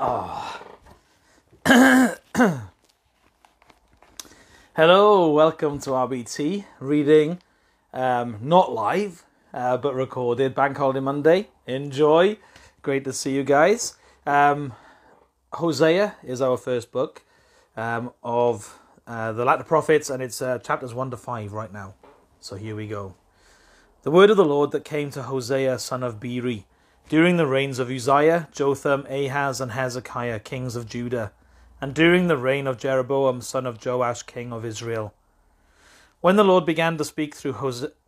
Hello, welcome to RBT reading, um, not live, uh, but recorded. Bank Holiday Monday. Enjoy. Great to see you guys. Um, Hosea is our first book um, of uh, the Latter Prophets, and it's uh, chapters 1 to 5 right now. So here we go. The word of the Lord that came to Hosea, son of Beeri, during the reigns of Uzziah, Jotham, Ahaz, and Hezekiah, kings of Judah, and during the reign of Jeroboam, son of Joash, king of Israel. When the Lord began to speak through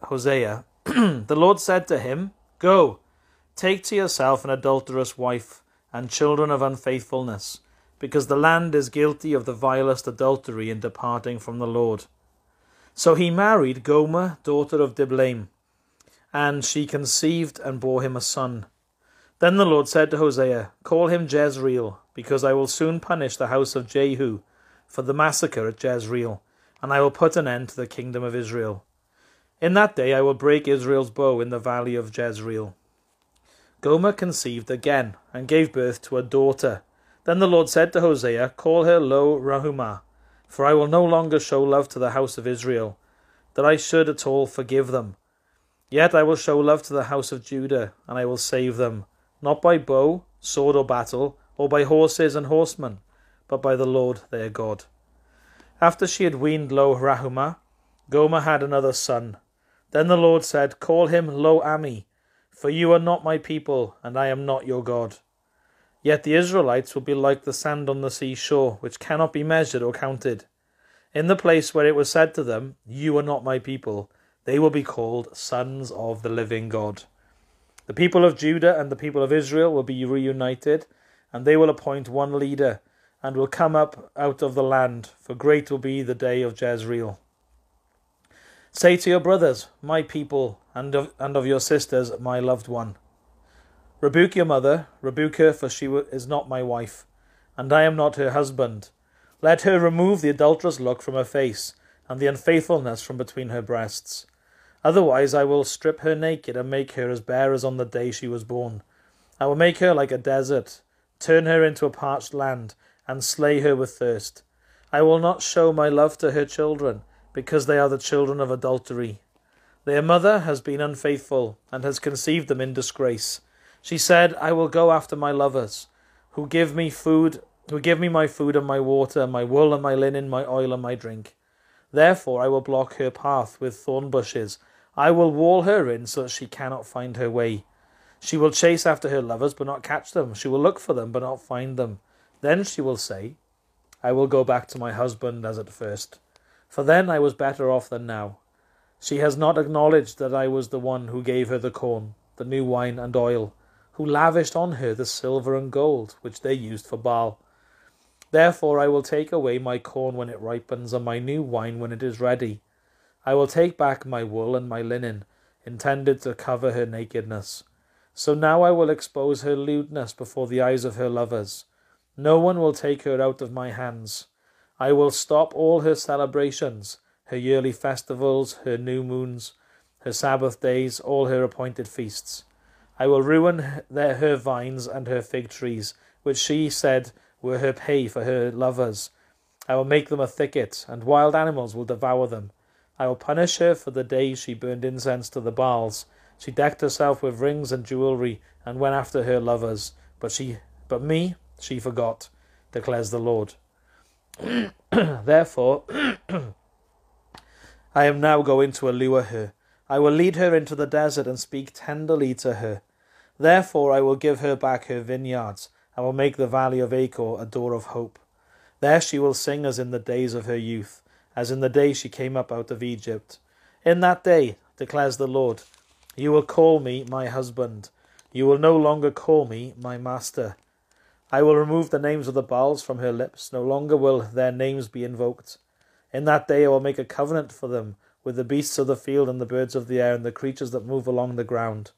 Hosea, the Lord said to him, Go, take to yourself an adulterous wife and children of unfaithfulness, because the land is guilty of the vilest adultery in departing from the Lord. So he married Gomer, daughter of Diblaim, and she conceived and bore him a son. Then the Lord said to Hosea, Call him Jezreel, because I will soon punish the house of Jehu for the massacre at Jezreel, and I will put an end to the kingdom of Israel. In that day I will break Israel's bow in the valley of Jezreel. Gomer conceived again, and gave birth to a daughter. Then the Lord said to Hosea, Call her Lo Rahumah, for I will no longer show love to the house of Israel, that I should at all forgive them. Yet I will show love to the house of Judah, and I will save them, not by bow, sword, or battle, or by horses and horsemen, but by the Lord their God. After she had weaned Lo Ruhamah, Gomer had another son. Then the Lord said, Call him Lo Ammi, for you are not my people, and I am not your God. Yet the Israelites will be like the sand on the seashore, which cannot be measured or counted. In the place where it was said to them, You are not my people, they will be called sons of the living God. The people of Judah and the people of Israel will be reunited, and they will appoint one leader, and will come up out of the land, for great will be the day of Jezreel. Say to your brothers, My people, and of, and of your sisters, My loved one. Rebuke your mother, rebuke her, for she is not my wife, and I am not her husband. Let her remove the adulterous look from her face, and the unfaithfulness from between her breasts. Otherwise I will strip her naked, and make her as bare as on the day she was born. I will make her like a desert, turn her into a parched land, and slay her with thirst. I will not show my love to her children, because they are the children of adultery. Their mother has been unfaithful, and has conceived them in disgrace. She said, I will go after my lovers, who give me food, who give me my food and my water, my wool and my linen, my oil and my drink. Therefore I will block her path with thorn bushes. I will wall her in so that she cannot find her way. She will chase after her lovers, but not catch them. She will look for them, but not find them. Then she will say, I will go back to my husband as at first, for then I was better off than now. She has not acknowledged that I was the one who gave her the corn, the new wine and oil who lavished on her the silver and gold which they used for Baal. Therefore I will take away my corn when it ripens, and my new wine when it is ready. I will take back my wool and my linen, intended to cover her nakedness. So now I will expose her lewdness before the eyes of her lovers. No one will take her out of my hands. I will stop all her celebrations, her yearly festivals, her new moons, her Sabbath days, all her appointed feasts. I will ruin their, her vines and her fig trees, which she said were her pay for her lovers. I will make them a thicket, and wild animals will devour them. I will punish her for the day she burned incense to the Baals. She decked herself with rings and jewelry, and went after her lovers. But she, but me, she forgot, declares the Lord. Therefore, I am now going to allure her. I will lead her into the desert and speak tenderly to her. Therefore I will give her back her vineyards, and will make the valley of Achor a door of hope. There she will sing as in the days of her youth, as in the day she came up out of Egypt. In that day, declares the Lord, you will call me my husband. You will no longer call me my master. I will remove the names of the Baals from her lips. No longer will their names be invoked. In that day I will make a covenant for them with the beasts of the field and the birds of the air and the creatures that move along the ground.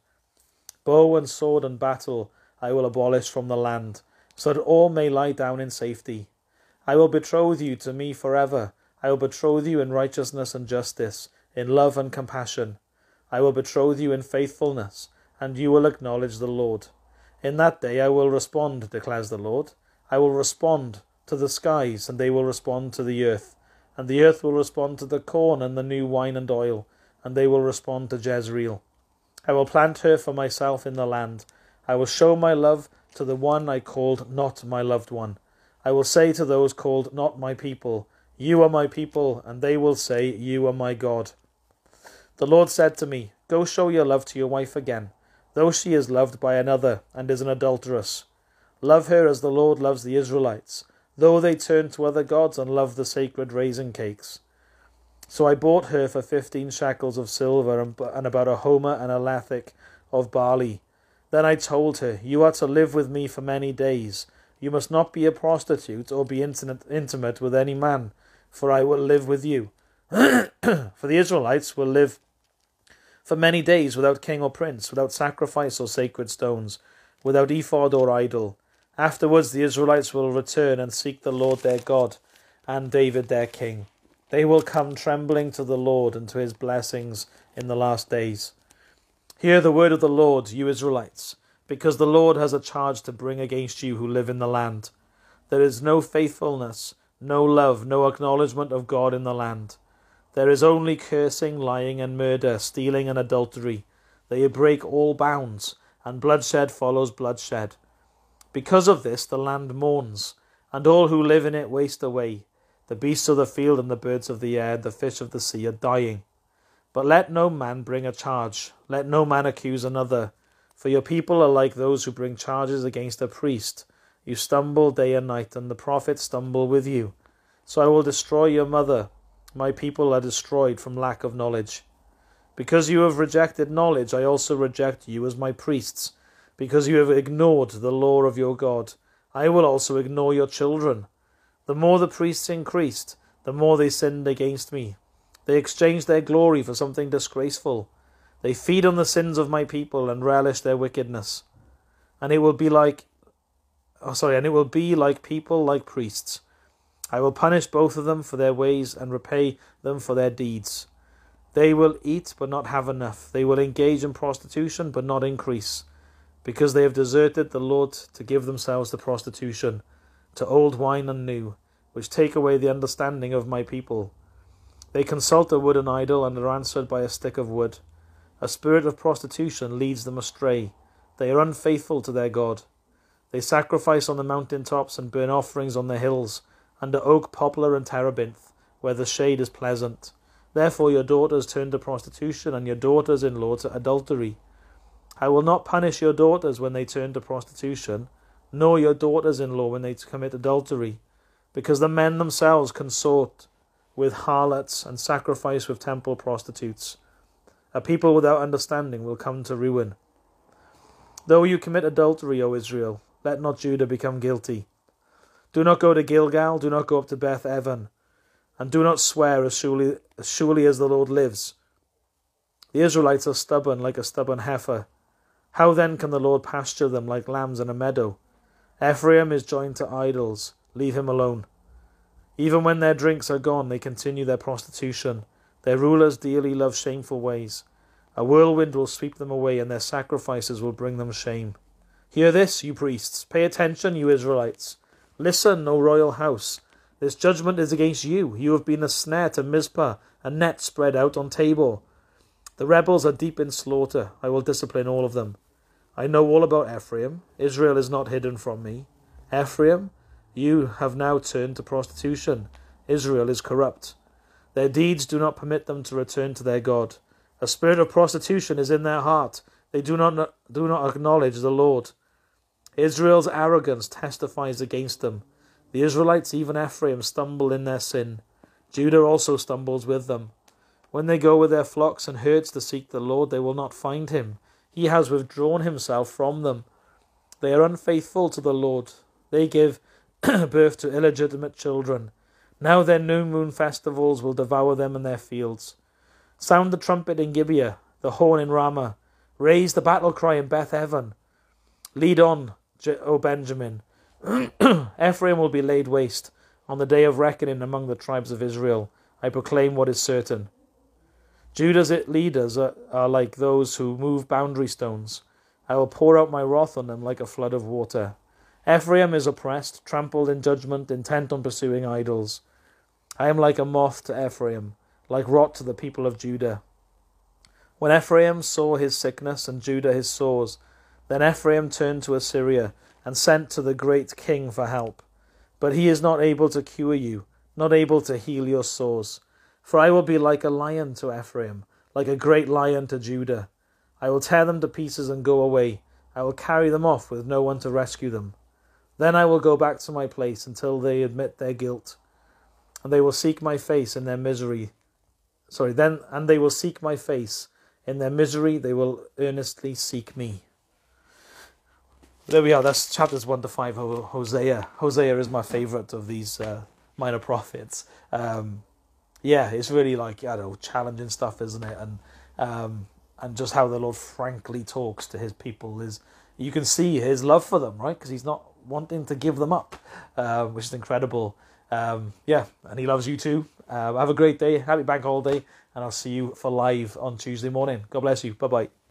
Bow and sword and battle I will abolish from the land, so that all may lie down in safety. I will betroth you to me forever. I will betroth you in righteousness and justice, in love and compassion. I will betroth you in faithfulness, and you will acknowledge the Lord. In that day I will respond, declares the Lord. I will respond to the skies, and they will respond to the earth. And the earth will respond to the corn and the new wine and oil, and they will respond to Jezreel. I will plant her for myself in the land. I will show my love to the one I called not my loved one. I will say to those called not my people, You are my people, and they will say, You are my God. The Lord said to me, Go show your love to your wife again, though she is loved by another and is an adulteress. Love her as the Lord loves the Israelites, though they turn to other gods and love the sacred raisin cakes. So I bought her for fifteen shekels of silver and about a homer and a lethek of barley. Then I told her, You are to live with me for many days. You must not be a prostitute or be intimate with any man, for I will live with you. for the Israelites will live for many days without king or prince, without sacrifice or sacred stones, without ephod or idol. Afterwards the Israelites will return and seek the Lord their God and David their king. They will come trembling to the Lord and to his blessings in the last days. Hear the word of the Lord, you Israelites, because the Lord has a charge to bring against you who live in the land. There is no faithfulness, no love, no acknowledgement of God in the land. There is only cursing, lying, and murder, stealing, and adultery. They break all bounds, and bloodshed follows bloodshed. Because of this, the land mourns, and all who live in it waste away. The beasts of the field and the birds of the air, the fish of the sea are dying. But let no man bring a charge, let no man accuse another. For your people are like those who bring charges against a priest. You stumble day and night, and the prophets stumble with you. So I will destroy your mother my people are destroyed from lack of knowledge. Because you have rejected knowledge, I also reject you as my priests. Because you have ignored the law of your God, I will also ignore your children. The more the priests increased, the more they sinned against me. They exchanged their glory for something disgraceful. They feed on the sins of my people and relish their wickedness. And it will be like, oh, sorry, and it will be like people like priests. I will punish both of them for their ways and repay them for their deeds. They will eat but not have enough. They will engage in prostitution but not increase, because they have deserted the Lord to give themselves to prostitution, to old wine and new, which take away the understanding of my people. They consult a wooden idol and are answered by a stick of wood. A spirit of prostitution leads them astray. They are unfaithful to their God. They sacrifice on the mountain tops and burn offerings on the hills under oak, poplar, and terebinth, where the shade is pleasant. Therefore your daughters turn to prostitution, and your daughters in law to adultery. I will not punish your daughters when they turn to prostitution, nor your daughters in law when they commit adultery, because the men themselves consort with harlots and sacrifice with temple prostitutes. A people without understanding will come to ruin. Though you commit adultery, O Israel, let not Judah become guilty. Do not go to Gilgal, do not go up to Beth Aven, and do not swear as surely, as surely as the Lord lives. The Israelites are stubborn like a stubborn heifer. How then can the Lord pasture them like lambs in a meadow? Ephraim is joined to idols. Leave him alone. Even when their drinks are gone, they continue their prostitution. Their rulers dearly love shameful ways. A whirlwind will sweep them away, and their sacrifices will bring them shame. Hear this, you priests. Pay attention, you Israelites. Listen, O royal house. This judgment is against you. You have been a snare to Mizpah, a net spread out on Tabor. The rebels are deep in slaughter. I will discipline all of them. I know all about Ephraim. Israel is not hidden from me. Ephraim, you have now turned to prostitution. Israel is corrupt. Their deeds do not permit them to return to their God. A spirit of prostitution is in their heart. They do not, do not acknowledge the Lord. Israel's arrogance testifies against them. The Israelites, even Ephraim, stumble in their sin. Judah also stumbles with them. When they go with their flocks and herds to seek the Lord, they will not find him. He has withdrawn himself from them. They are unfaithful to the Lord. They give birth to illegitimate children. Now their new moon festivals will devour them in their fields. Sound the trumpet in Gibeah, the horn in Ramah. Raise the battle cry in Beth Aven. Lead on, O Benjamin. Ephraim will be laid waste on the day of reckoning among the tribes of Israel. I proclaim what is certain. Judah's leaders are, are like those who move boundary stones. I will pour out my wrath on them like a flood of water. Ephraim is oppressed, trampled in judgment, intent on pursuing idols. I am like a moth to Ephraim, like rot to the people of Judah. When Ephraim saw his sickness and Judah his sores, then Ephraim turned to Assyria and sent to the great king for help. But he is not able to cure you, not able to heal your sores. For I will be like a lion to Ephraim, like a great lion to Judah. I will tear them to pieces and go away. I will carry them off with no one to rescue them. Then I will go back to my place until they admit their guilt. And they will seek my face in their misery. Sorry, then, and they will seek my face. In their misery, they will earnestly seek me. There we are. That's chapters 1 to 5 of Hosea. Hosea is my favorite of these uh, minor prophets. Um, yeah, it's really like, I don't know, challenging stuff, isn't it? And um, and just how the Lord frankly talks to his people is you can see his love for them, right? Because he's not wanting to give them up, uh, which is incredible. Um, yeah, and he loves you too. Uh, have a great day, happy bank holiday, and I'll see you for live on Tuesday morning. God bless you. Bye bye.